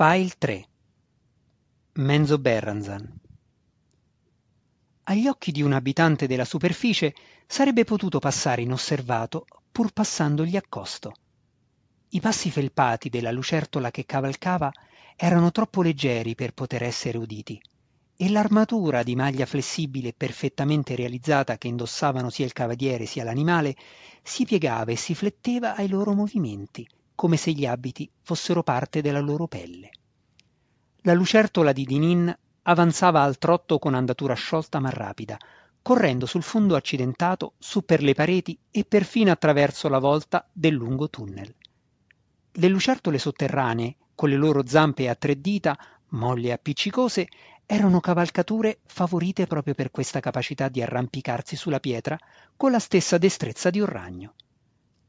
File 3 Menzo Berranzan. Agli occhi di un abitante della superficie sarebbe potuto passare inosservato pur passandogli accosto. I passi felpati della lucertola che cavalcava erano troppo leggeri per poter essere uditi e l'armatura di maglia flessibile perfettamente realizzata che indossavano sia il cavaliere sia l'animale si piegava e si fletteva ai loro movimenti, come se gli abiti fossero parte della loro pelle. La lucertola di Dinin avanzava al trotto con andatura sciolta ma rapida, correndo sul fondo accidentato, su per le pareti e perfino attraverso la volta del lungo tunnel. Le lucertole sotterranee, con le loro zampe a tre dita, molli e appiccicose, erano cavalcature favorite proprio per questa capacità di arrampicarsi sulla pietra con la stessa destrezza di un ragno.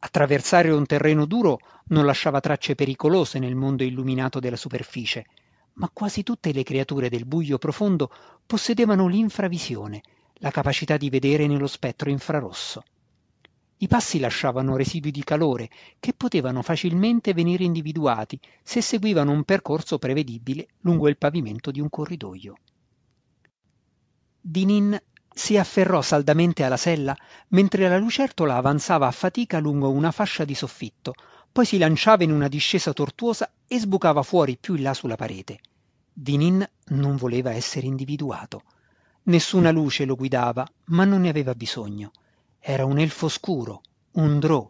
Attraversare un terreno duro non lasciava tracce pericolose nel mondo illuminato della superficie, ma quasi tutte le creature del buio profondo possedevano l'infravisione, la capacità di vedere nello spettro infrarosso. I passi lasciavano residui di calore che potevano facilmente venire individuati se seguivano un percorso prevedibile lungo il pavimento di un corridoio. Dinin si afferrò saldamente alla sella mentre la lucertola avanzava a fatica lungo una fascia di soffitto, poi si lanciava in una discesa tortuosa e sbucava fuori più in là sulla parete. Dinin non voleva essere individuato. Nessuna luce lo guidava, ma non ne aveva bisogno. Era un elfo scuro, un drò,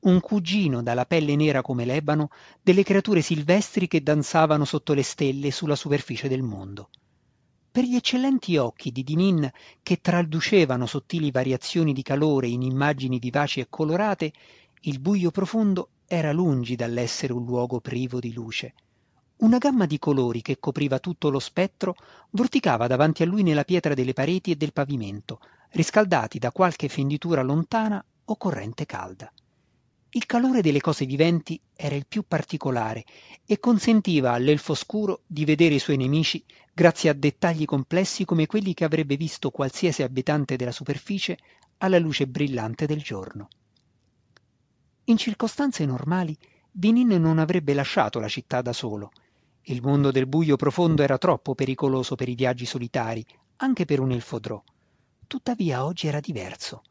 un cugino dalla pelle nera come l'ebano delle creature silvestri che danzavano sotto le stelle sulla superficie del mondo. Per gli eccellenti occhi di Dinin, che traducevano sottili variazioni di calore in immagini vivaci e colorate, il buio profondo era lungi dall'essere un luogo privo di luce. Una gamma di colori che copriva tutto lo spettro vorticava davanti a lui nella pietra delle pareti e del pavimento, riscaldati da qualche fenditura lontana o corrente calda. Il calore delle cose viventi era il più particolare e consentiva all'elfo scuro di vedere i suoi nemici grazie a dettagli complessi come quelli che avrebbe visto qualsiasi abitante della superficie alla luce brillante del giorno. In circostanze normali Dinin non avrebbe lasciato la città da solo. Il mondo del buio profondo era troppo pericoloso per i viaggi solitari, anche per un elfo drò. Tuttavia oggi era diverso.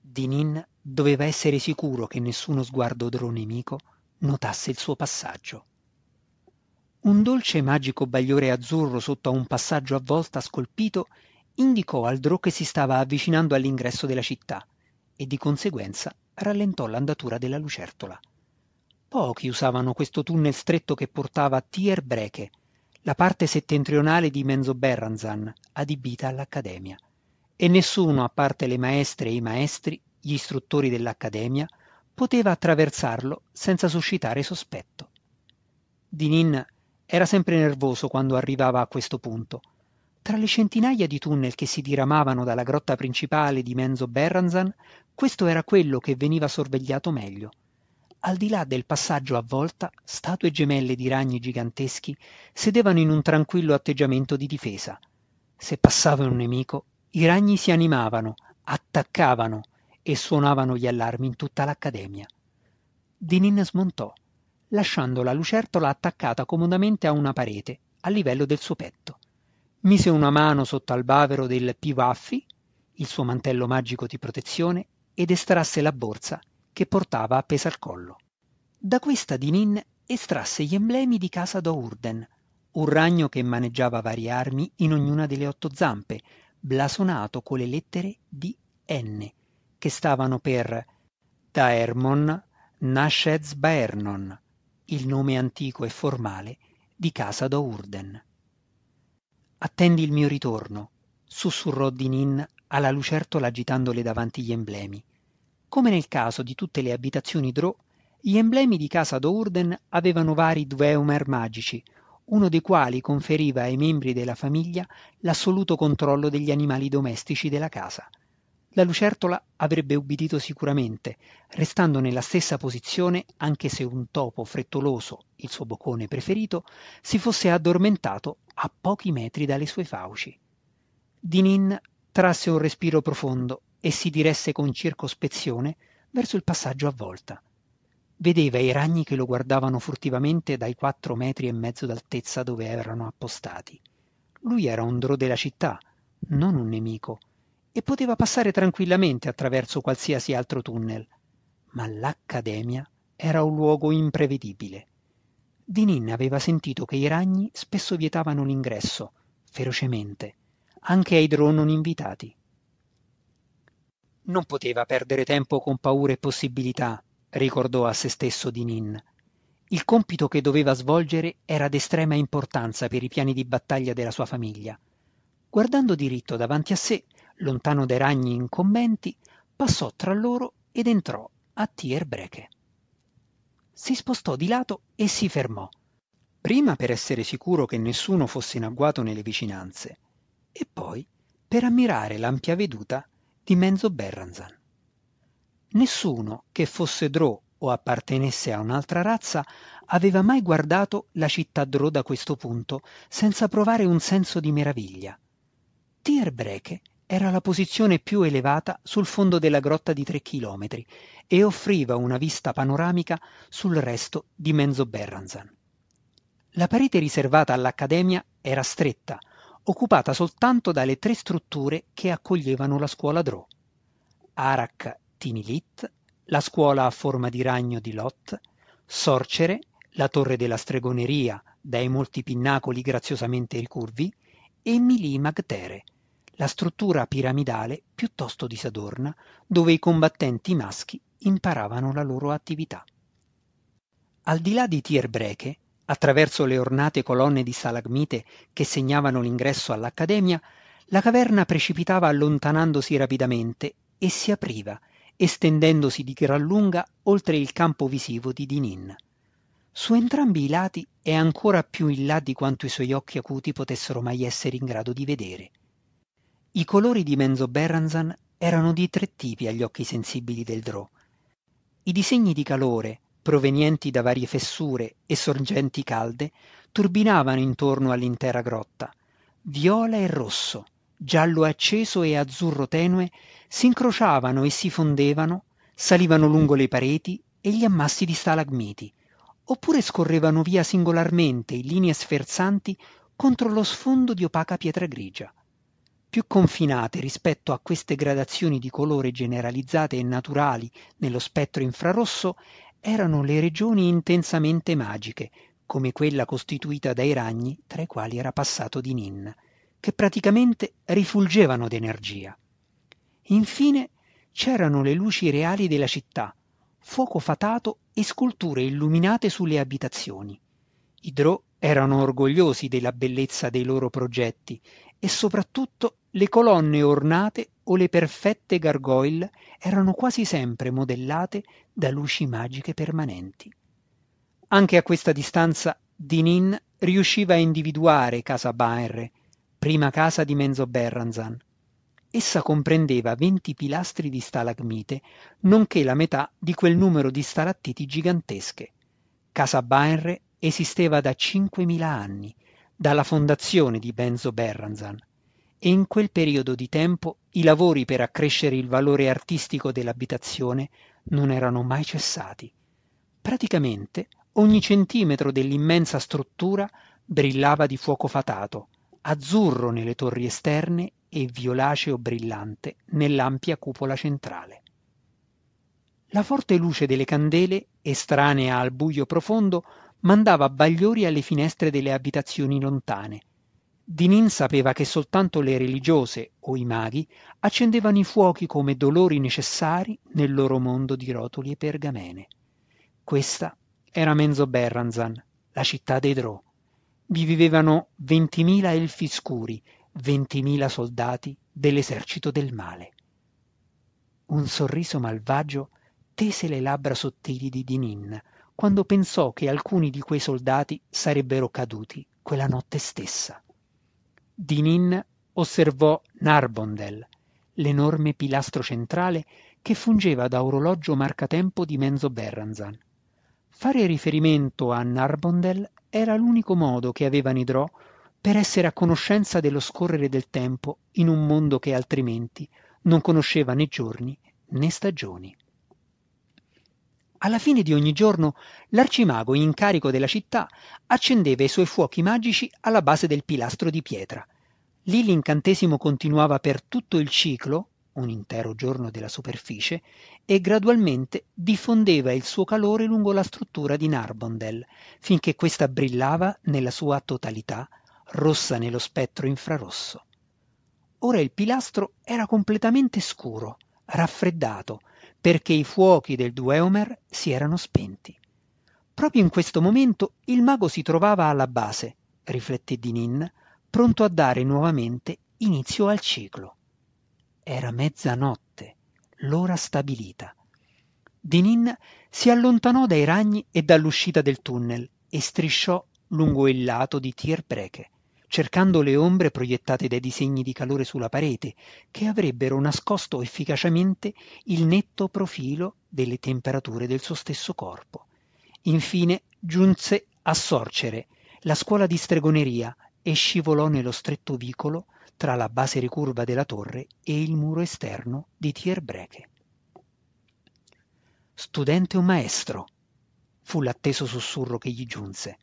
Dinin doveva essere sicuro che nessuno sguardo drò nemico notasse il suo passaggio. Un dolce e magico bagliore azzurro sotto a un passaggio a volta scolpito indicò al drò che si stava avvicinando all'ingresso della città e di conseguenza rallentò l'andatura della lucertola. Pochi usavano questo tunnel stretto che portava a Tier Breche, la parte settentrionale di Menzoberranzan, adibita all'Accademia e nessuno, a parte le maestre e i maestri, gli istruttori dell'Accademia, poteva attraversarlo senza suscitare sospetto. Dinin era sempre nervoso quando arrivava a questo punto. Tra le centinaia di tunnel che si diramavano dalla grotta principale di Menzo Berranzan, questo era quello che veniva sorvegliato meglio. Al di là del passaggio a volta, statue gemelle di ragni giganteschi sedevano in un tranquillo atteggiamento di difesa. Se passava un nemico, i ragni si animavano, attaccavano e suonavano gli allarmi in tutta l'accademia. Dinin smontò, lasciando la lucertola attaccata comodamente a una parete, a livello del suo petto. Mise una mano sotto al bavero del Piwaffi, il suo mantello magico di protezione, ed estrasse la borsa che portava appesa al collo. Da questa Dinin estrasse gli emblemi di casa d'Ourden, un ragno che maneggiava varie armi in ognuna delle otto zampe, blasonato con le lettere di N, che stavano per Daermon Nashez Baernon, il nome antico e formale di casa d'Ourden. Attendi il mio ritorno, sussurrò Dinin alla lucertola agitandole davanti gli emblemi. Come nel caso di tutte le abitazioni Drò, gli emblemi di casa d'Ourden avevano vari Dweumer magici, uno dei quali conferiva ai membri della famiglia l'assoluto controllo degli animali domestici della casa. La lucertola avrebbe ubbidito sicuramente, restando nella stessa posizione anche se un topo frettoloso, il suo boccone preferito, si fosse addormentato a pochi metri dalle sue fauci. Dinin trasse un respiro profondo e si diresse con circospezione verso il passaggio a volta. vedeva i ragni che lo guardavano furtivamente dai quattro metri e mezzo d'altezza dove erano appostati. Lui era un drò della città, non un nemico, e poteva passare tranquillamente attraverso qualsiasi altro tunnel. Ma l'Accademia era un luogo imprevedibile. Dinin aveva sentito che i ragni spesso vietavano l'ingresso, ferocemente, anche ai drò non invitati. Non poteva perdere tempo con paure e possibilità, ricordò a se stesso Dinin. Il compito che doveva svolgere era d'estrema importanza per i piani di battaglia della sua famiglia. Guardando diritto davanti a sé, lontano dai ragni incombenti, passò tra loro ed entrò a Tierbreche. Si spostò di lato e si fermò, prima per essere sicuro che nessuno fosse in agguato nelle vicinanze, e poi per ammirare l'ampia veduta di Menzo Berranzan. Nessuno che fosse Drò o appartenesse a un'altra razza aveva mai guardato la città Drò da questo punto senza provare un senso di meraviglia. Tierbreche era la posizione più elevata sul fondo della grotta di tre chilometri e offriva una vista panoramica sul resto di Menzo Berranzan. La parete riservata all'Accademia era stretta, occupata soltanto dalle tre strutture che accoglievano la scuola Drò. Arak Tinilit, la scuola a forma di ragno di Lot, Sorcere, la torre della stregoneria dai molti pinnacoli graziosamente ricurvi, e Mili Magtere, la struttura piramidale piuttosto disadorna dove i combattenti maschi imparavano la loro attività. Al di là di Tierbreche, attraverso le ornate colonne di stalagmite che segnavano l'ingresso all'Accademia, la caverna precipitava allontanandosi rapidamente e si apriva estendendosi di gran lunga oltre il campo visivo di Dinin. Su entrambi i lati e ancora più in là di quanto i suoi occhi acuti potessero mai essere in grado di vedere. I colori di Menzo Berranzan erano di tre tipi agli occhi sensibili del Drò. I disegni di calore, provenienti da varie fessure e sorgenti calde, turbinavano intorno all'intera grotta, viola e rosso, giallo acceso e azzurro tenue, si incrociavano e si fondevano, salivano lungo le pareti e gli ammassi di stalagmiti, oppure scorrevano via singolarmente in linee sferzanti contro lo sfondo di opaca pietra grigia. Più confinate rispetto a queste gradazioni di colore generalizzate e naturali nello spettro infrarosso erano le regioni intensamente magiche, come quella costituita dai ragni tra i quali era passato di Nin che praticamente rifulgevano d'energia. Infine c'erano le luci reali della città, fuoco fatato e sculture illuminate sulle abitazioni. I Drò erano orgogliosi della bellezza dei loro progetti e soprattutto le colonne ornate o le perfette gargoyle erano quasi sempre modellate da luci magiche permanenti. Anche a questa distanza Dinin riusciva a individuare Casa Baenre, prima casa di Menzo Berranzan. Essa comprendeva venti pilastri di stalagmite, nonché la metà di quel numero di stalattiti gigantesche. Casa Baenre esisteva da 5.000 anni, dalla fondazione di Benzo Berranzan, e in quel periodo di tempo i lavori per accrescere il valore artistico dell'abitazione non erano mai cessati. Praticamente ogni centimetro dell'immensa struttura brillava di fuoco fatato, azzurro nelle torri esterne e violaceo brillante nell'ampia cupola centrale. La forte luce delle candele, estranea al buio profondo, mandava bagliori alle finestre delle abitazioni lontane. Dinin sapeva che soltanto le religiose o i maghi accendevano i fuochi come dolori necessari nel loro mondo di rotoli e pergamene. Questa era Menzo Berranzan, la città dei Drò, vi vivevano ventimila elfi scuri, ventimila soldati dell'esercito del male. Un sorriso malvagio tese le labbra sottili di Dinin quando pensò che alcuni di quei soldati sarebbero caduti quella notte stessa. Dinin osservò Narbondel, l'enorme pilastro centrale che fungeva da orologio marcatempo di Menzo Berranzan. Fare riferimento a Narbondel era l'unico modo che avevano i Drò per essere a conoscenza dello scorrere del tempo in un mondo che altrimenti non conosceva né giorni né stagioni. Alla fine di ogni giorno l'arcimago in carico della città accendeva i suoi fuochi magici alla base del pilastro di pietra. Lì l'incantesimo continuava per tutto il ciclo, un intero giorno della superficie, e gradualmente diffondeva il suo calore lungo la struttura di Narbondel, finché questa brillava nella sua totalità, rossa nello spettro infrarosso. Ora il pilastro era completamente scuro, raffreddato, perché i fuochi del Dueomer si erano spenti. Proprio in questo momento il mago si trovava alla base, rifletté Dinin, pronto a dare nuovamente inizio al ciclo. Era mezzanotte, l'ora stabilita. Dinin si allontanò dai ragni e dall'uscita del tunnel e strisciò lungo il lato di Tierbreche, cercando le ombre proiettate dai disegni di calore sulla parete, che avrebbero nascosto efficacemente il netto profilo delle temperature del suo stesso corpo. Infine giunse a Sorcere, la scuola di stregoneria, e scivolò nello stretto vicolo tra la base ricurva della torre e il muro esterno di Tierbreche. Studente o maestro? fu l'atteso sussurro che gli giunse.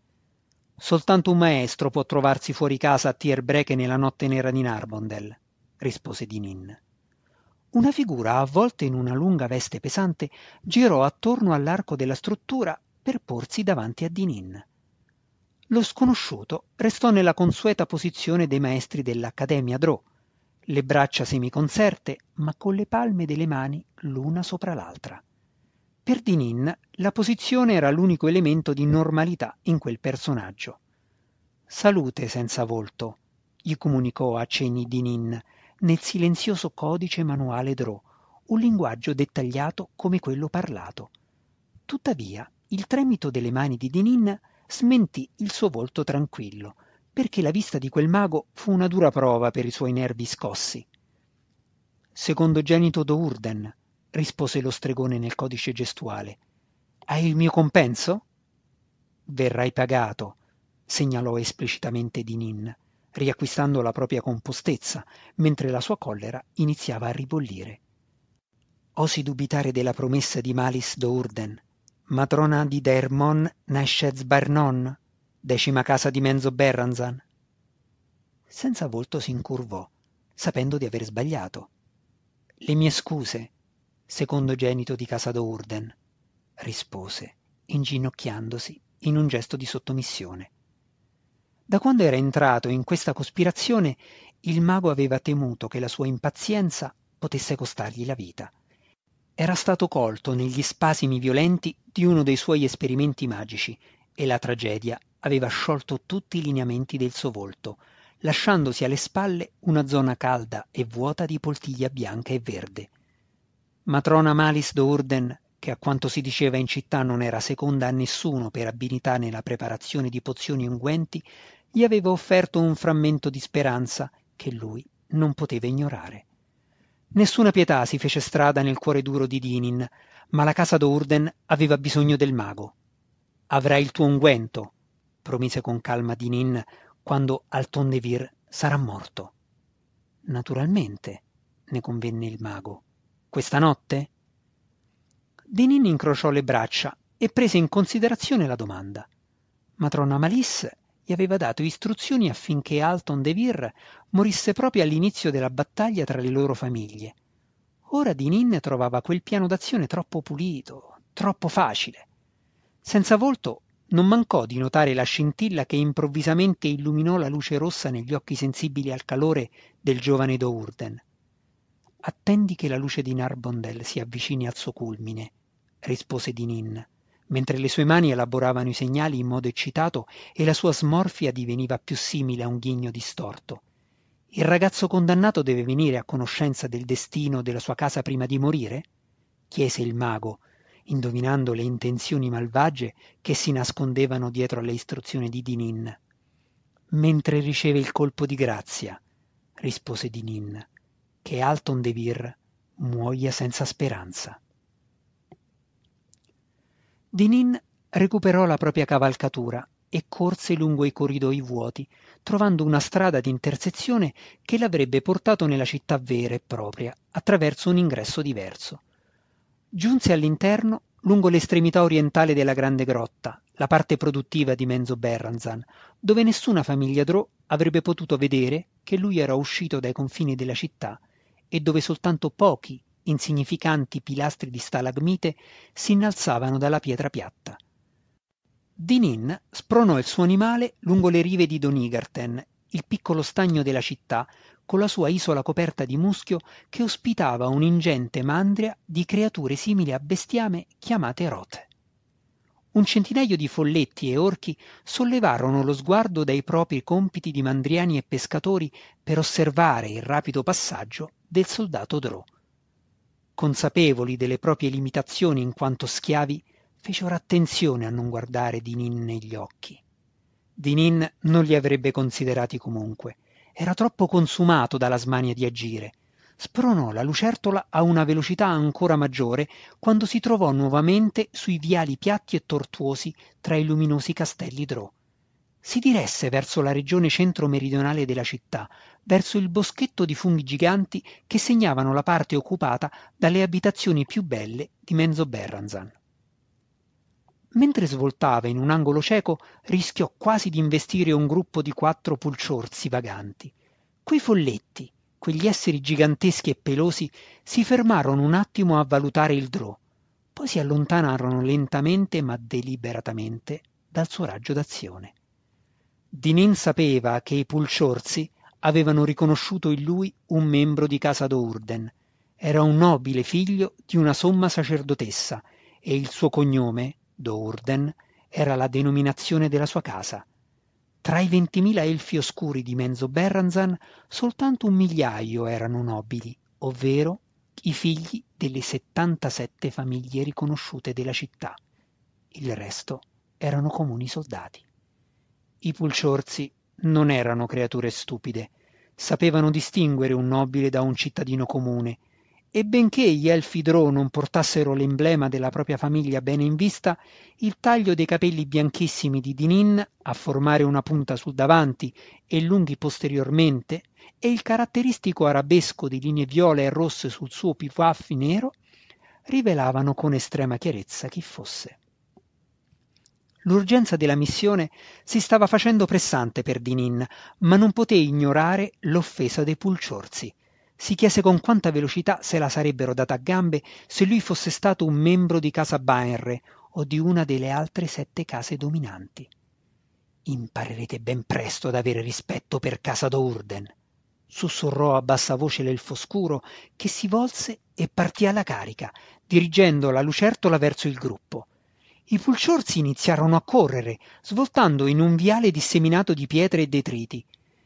Soltanto un maestro può trovarsi fuori casa a Tierbreche nella notte nera di Narbondel, rispose Dinin. Una figura avvolta in una lunga veste pesante girò attorno all'arco della struttura per porsi davanti a Dinin. Lo sconosciuto restò nella consueta posizione dei maestri dell'Accademia Drò, le braccia semiconserte, ma con le palme delle mani l'una sopra l'altra. Per Dinin la posizione era l'unico elemento di normalità in quel personaggio. Salute senza volto, gli comunicò a cenni Dinin nel silenzioso codice manuale Drò, un linguaggio dettagliato come quello parlato. Tuttavia, il tremito delle mani di Dinin smentì il suo volto tranquillo, perché la vista di quel mago fu una dura prova per i suoi nervi scossi. Secondogenito Dourden, rispose lo stregone nel codice gestuale. Hai il mio compenso? Verrai pagato, segnalò esplicitamente Dinin, riacquistando la propria compostezza, mentre la sua collera iniziava a ribollire. Osi dubitare della promessa di Malis Dourden, matrona di Dermon Neshez Barnon, decima casa di Menzo Berranzan. Senza volto si incurvò, sapendo di aver sbagliato. Le mie scuse, secondogenito di casa d'Urden, rispose, inginocchiandosi in un gesto di sottomissione. Da quando era entrato in questa cospirazione, il mago aveva temuto che la sua impazienza potesse costargli la vita. Era stato colto negli spasimi violenti di uno dei suoi esperimenti magici e la tragedia aveva sciolto tutti i lineamenti del suo volto, lasciandosi alle spalle una zona calda e vuota di poltiglia bianca e verde. Matrona Malis d'Urden, che a quanto si diceva in città non era seconda a nessuno per abilità nella preparazione di pozioni unguenti, gli aveva offerto un frammento di speranza che lui non poteva ignorare. Nessuna pietà si fece strada nel cuore duro di Dinin, ma la casa d'Urden aveva bisogno del mago. Avrai il tuo unguento, promise con calma Dinin, quando Altondevir sarà morto. Naturalmente, ne convenne il mago. Questa notte? Denin incrociò le braccia e prese in considerazione la domanda. Matrona Malisse gli aveva dato istruzioni affinché Alton de Vir morisse proprio all'inizio della battaglia tra le loro famiglie. Ora Dinin trovava quel piano d'azione troppo pulito, troppo facile. Senza volto non mancò di notare la scintilla che improvvisamente illuminò la luce rossa negli occhi sensibili al calore del giovane Dourden. Attendi che la luce di Narbondel si avvicini al suo culmine, rispose Dinin, mentre le sue mani elaboravano i segnali in modo eccitato e la sua smorfia diveniva più simile a un ghigno distorto. Il ragazzo condannato deve venire a conoscenza del destino della sua casa prima di morire? chiese il mago, indovinando le intenzioni malvagie che si nascondevano dietro alle istruzioni di Dinin. Mentre riceve il colpo di grazia, rispose Dinin che Alton de Vir muoia senza speranza. Dinin recuperò la propria cavalcatura e corse lungo i corridoi vuoti, trovando una strada di intersezione che l'avrebbe portato nella città vera e propria, attraverso un ingresso diverso. Giunse all'interno lungo l'estremità orientale della grande grotta, la parte produttiva di Menzo Berranzan, dove nessuna famiglia Drò avrebbe potuto vedere che lui era uscito dai confini della città e dove soltanto pochi insignificanti pilastri di stalagmite si innalzavano dalla pietra piatta. Dinin spronò il suo animale lungo le rive di Donigarten, il piccolo stagno della città, con la sua isola coperta di muschio che ospitava un'ingente mandria di creature simili a bestiame chiamate rote. Un centinaio di folletti e orchi sollevarono lo sguardo dai propri compiti di mandriani e pescatori per osservare il rapido passaggio del soldato Drò. Consapevoli delle proprie limitazioni in quanto schiavi, fecero attenzione a non guardare Dinin negli occhi. Dinin non li avrebbe considerati comunque. Era troppo consumato dalla smania di agire. Spronò la lucertola a una velocità ancora maggiore quando si trovò nuovamente sui viali piatti e tortuosi tra i luminosi castelli Drò. Si diresse verso la regione centro-meridionale della città, verso il boschetto di funghi giganti che segnavano la parte occupata dalle abitazioni più belle di Menzo Berranzan. Mentre svoltava in un angolo cieco, rischiò quasi di investire un gruppo di quattro pulciorsi vaganti. Quei folletti, quegli esseri giganteschi e pelosi, si fermarono un attimo a valutare il drò, poi si allontanarono lentamente ma deliberatamente dal suo raggio d'azione. Dinin sapeva che i pulciorsi avevano riconosciuto in lui un membro di casa d'Ourden. Era un nobile figlio di una somma sacerdotessa e il suo cognome Dourden era la denominazione della sua casa. Tra i ventimila elfi oscuri di Menzo Berranzan soltanto un migliaio erano nobili, ovvero i figli delle 77 famiglie riconosciute della città. Il resto erano comuni soldati. I pulciorsi non erano creature stupide, sapevano distinguere un nobile da un cittadino comune e benché gli elfi Drò non portassero l'emblema della propria famiglia bene in vista, il taglio dei capelli bianchissimi di Dinin, a formare una punta sul davanti e lunghi posteriormente, e il caratteristico arabesco di linee viole e rosse sul suo pivaffi nero, rivelavano con estrema chiarezza chi fosse. L'urgenza della missione si stava facendo pressante per Dinin, ma non poté ignorare l'offesa dei pulciorsi si chiese con quanta velocità se la sarebbero data a gambe se lui fosse stato un membro di casa Baenre o di una delle altre sette case dominanti. Imparerete ben presto ad avere rispetto per casa d'Urden, sussurrò a bassa voce l'elfo scuro, che si volse e partì alla carica, dirigendo la lucertola verso il gruppo. I pulciorsi iniziarono a correre, svoltando in un viale disseminato di pietre e detriti.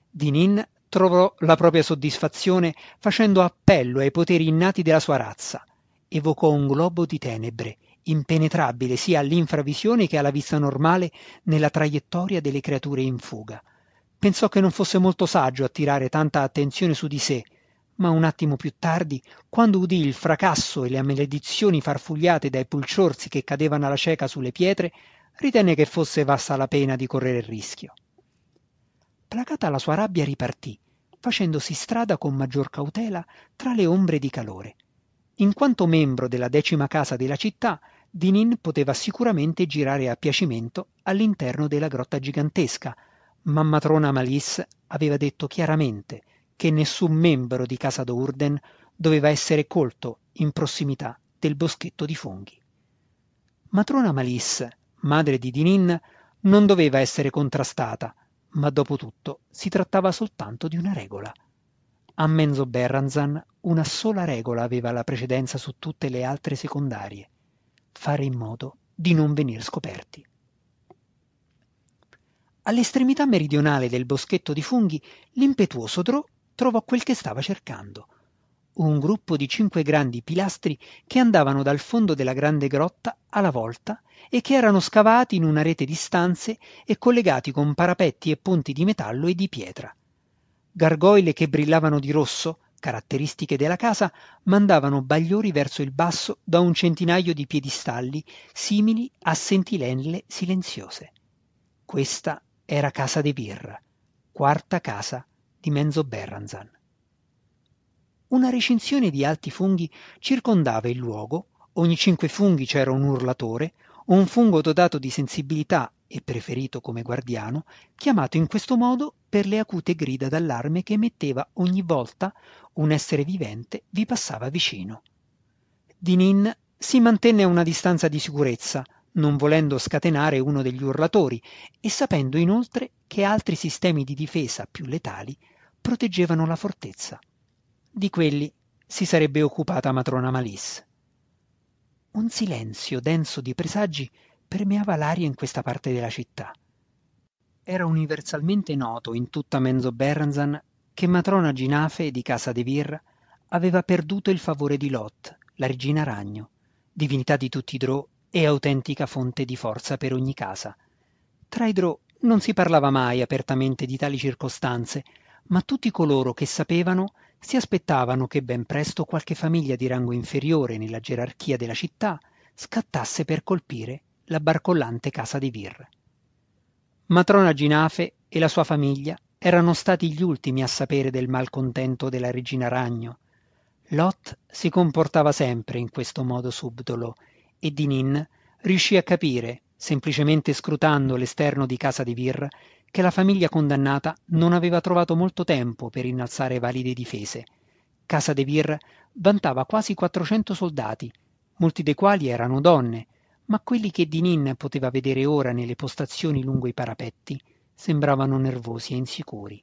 Dinin trovò la propria soddisfazione facendo appello ai poteri innati della sua razza. Evocò un globo di tenebre, impenetrabile sia all'infravisione che alla vista normale nella traiettoria delle creature in fuga. Pensò che non fosse molto saggio attirare tanta attenzione su di sé, ma un attimo più tardi, quando udì il fracasso e le maledizioni farfugliate dai pulciorsi che cadevano alla cieca sulle pietre, ritenne che fosse vasta la pena di correre il rischio. Placata la sua rabbia ripartì, facendosi strada con maggior cautela tra le ombre di calore. In quanto membro della decima casa della città, Dinin poteva sicuramente girare a piacimento all'interno della grotta gigantesca, ma matrona Malice aveva detto chiaramente che nessun membro di casa d'Urden doveva essere colto in prossimità del boschetto di funghi. Matrona Malice, madre di Dinin, non doveva essere contrastata, ma dopo tutto si trattava soltanto di una regola. A Menzo Berranzan una sola regola aveva la precedenza su tutte le altre secondarie, fare in modo di non venir scoperti. All'estremità meridionale del boschetto di funghi, l'impetuoso Drò trovò quel che stava cercando. Un gruppo di cinque grandi pilastri che andavano dal fondo della grande grotta alla volta e che erano scavati in una rete di stanze e collegati con parapetti e ponti di metallo e di pietra. Gargoyle che brillavano di rosso, caratteristiche della casa, mandavano bagliori verso il basso da un centinaio di piedistalli simili a sentinelle silenziose. Questa era casa de Birra, quarta casa di Menzo Berranzan. Una recinzione di alti funghi circondava il luogo ogni cinque funghi c'era un urlatore un fungo dotato di sensibilità e preferito come guardiano, chiamato in questo modo per le acute grida d'allarme che emetteva ogni volta un essere vivente vi passava vicino. Dinin si mantenne a una distanza di sicurezza, non volendo scatenare uno degli urlatori e sapendo inoltre che altri sistemi di difesa più letali proteggevano la fortezza. Di quelli si sarebbe occupata matrona Malisse. Un silenzio denso di presagi permeava l'aria in questa parte della città. Era universalmente noto in tutta Menzo Berranzan che matrona Ginafe di casa de Vir aveva perduto il favore di Lot, la regina ragno, divinità di tutti i Drò e autentica fonte di forza per ogni casa. Tra i Drò non si parlava mai apertamente di tali circostanze, ma tutti coloro che sapevano si aspettavano che ben presto qualche famiglia di rango inferiore nella gerarchia della città scattasse per colpire la barcollante casa di Vir. Matrona Ginafe e la sua famiglia erano stati gli ultimi a sapere del malcontento della regina Ragno. Lot si comportava sempre in questo modo subdolo e Dinin riuscì a capire, semplicemente scrutando l'esterno di casa di Vir, che la famiglia condannata non aveva trovato molto tempo per innalzare valide difese. Casa de Vir vantava quasi 400 soldati, molti dei quali erano donne, ma quelli che Dinin poteva vedere ora nelle postazioni lungo i parapetti sembravano nervosi e insicuri.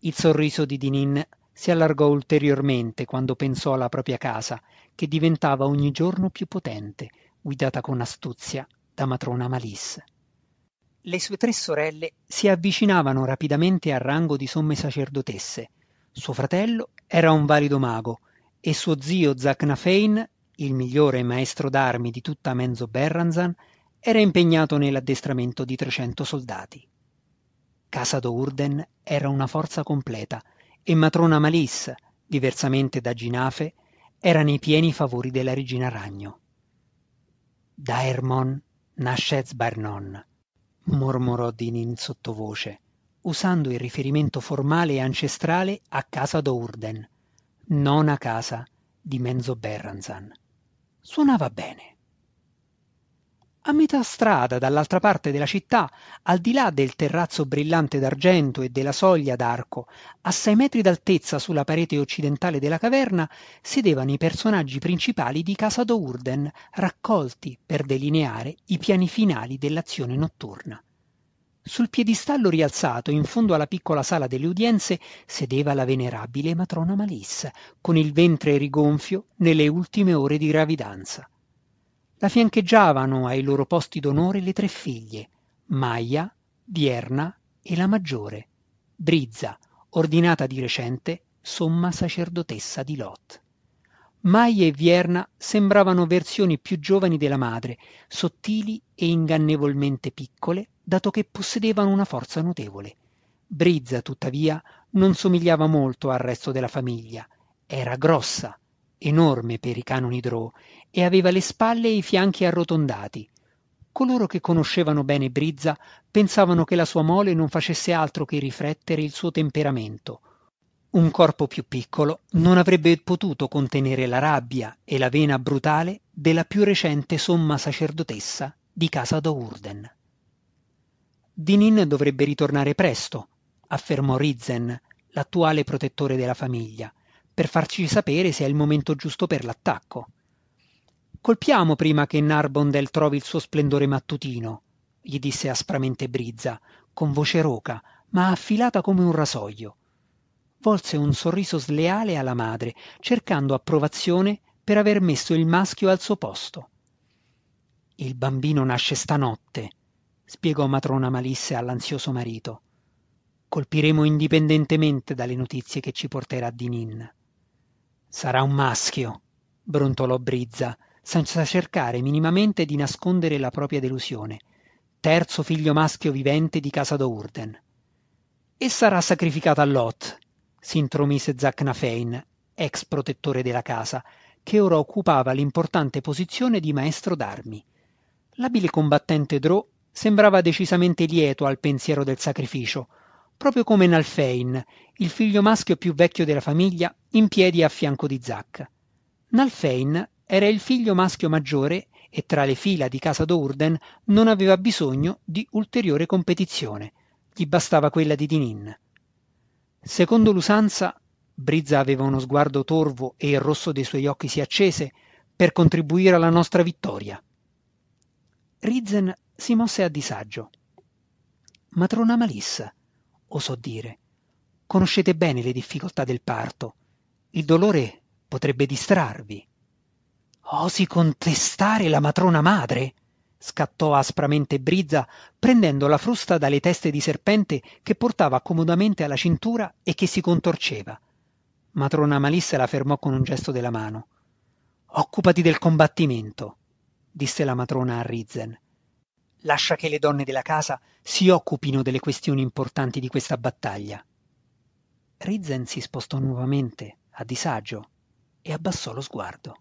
Il sorriso di Dinin si allargò ulteriormente quando pensò alla propria casa, che diventava ogni giorno più potente, guidata con astuzia da matrona Malisse. Le sue tre sorelle si avvicinavano rapidamente al rango di somme sacerdotesse. Suo fratello era un valido mago e suo zio Zacnafein, il migliore maestro d'armi di tutta Menzo Berranzan, era impegnato nell'addestramento di 300 soldati. Casa d'Urden era una forza completa e matrona Malis, diversamente da Ginafe, era nei pieni favori della regina Ragno. Da Hermon nasce Zbarnon mormorò Dinin sottovoce, usando il riferimento formale e ancestrale a casa d'Ourden, non a casa di Menzo Berranzan. Suonava bene. A metà strada, dall'altra parte della città, al di là del terrazzo brillante d'argento e della soglia d'arco, a sei metri d'altezza sulla parete occidentale della caverna, sedevano i personaggi principali di Casa d'Urden, raccolti per delineare i piani finali dell'azione notturna. Sul piedistallo rialzato, in fondo alla piccola sala delle udienze, sedeva la venerabile matrona Malissa, con il ventre rigonfio nelle ultime ore di gravidanza. La fiancheggiavano ai loro posti d'onore le tre figlie, Maia, Vierna e la maggiore, Brizza, ordinata di recente somma sacerdotessa di Lot. Maia e Vierna sembravano versioni più giovani della madre, sottili e ingannevolmente piccole, dato che possedevano una forza notevole. Brizza, tuttavia, non somigliava molto al resto della famiglia. Era grossa, enorme per i canoni Drò, e aveva le spalle e i fianchi arrotondati. Coloro che conoscevano bene Brizza pensavano che la sua mole non facesse altro che riflettere il suo temperamento. Un corpo più piccolo non avrebbe potuto contenere la rabbia e la vena brutale della più recente somma sacerdotessa di casa d'Ourden. Dinin dovrebbe ritornare presto, affermò Rizzen, l'attuale protettore della famiglia, per farci sapere se è il momento giusto per l'attacco. Colpiamo prima che Narbondel trovi il suo splendore mattutino, gli disse aspramente Brizza, con voce roca, ma affilata come un rasoio. Volse un sorriso sleale alla madre, cercando approvazione per aver messo il maschio al suo posto. Il bambino nasce stanotte, spiegò matrona Malisse all'ansioso marito. Colpiremo indipendentemente dalle notizie che ci porterà Dinin. Sarà un maschio, brontolò Brizza, senza cercare minimamente di nascondere la propria delusione. Terzo figlio maschio vivente di casa d'Urden. E sarà sacrificato a Lot, si intromise Zacnafein, ex protettore della casa, che ora occupava l'importante posizione di maestro d'armi. L'abile combattente Drò sembrava decisamente lieto al pensiero del sacrificio, proprio come Nalfein, il figlio maschio più vecchio della famiglia, in piedi a fianco di Zac. Nalfein Era il figlio maschio maggiore e tra le fila di casa d'Urden non aveva bisogno di ulteriore competizione, gli bastava quella di Dinin. Secondo l'usanza, Brizza aveva uno sguardo torvo e il rosso dei suoi occhi si accese per contribuire alla nostra vittoria. Rizzen si mosse a disagio. Matrona Malissa, osò dire, conoscete bene le difficoltà del parto. Il dolore potrebbe distrarvi. Osi contestare la matrona madre? scattò aspramente Brizza, prendendo la frusta dalle teste di serpente che portava comodamente alla cintura e che si contorceva. Matrona Malissa la fermò con un gesto della mano. Occupati del combattimento, disse la matrona a Rizzen. Lascia che le donne della casa si occupino delle questioni importanti di questa battaglia. Rizzen si spostò nuovamente, a disagio, e abbassò lo sguardo.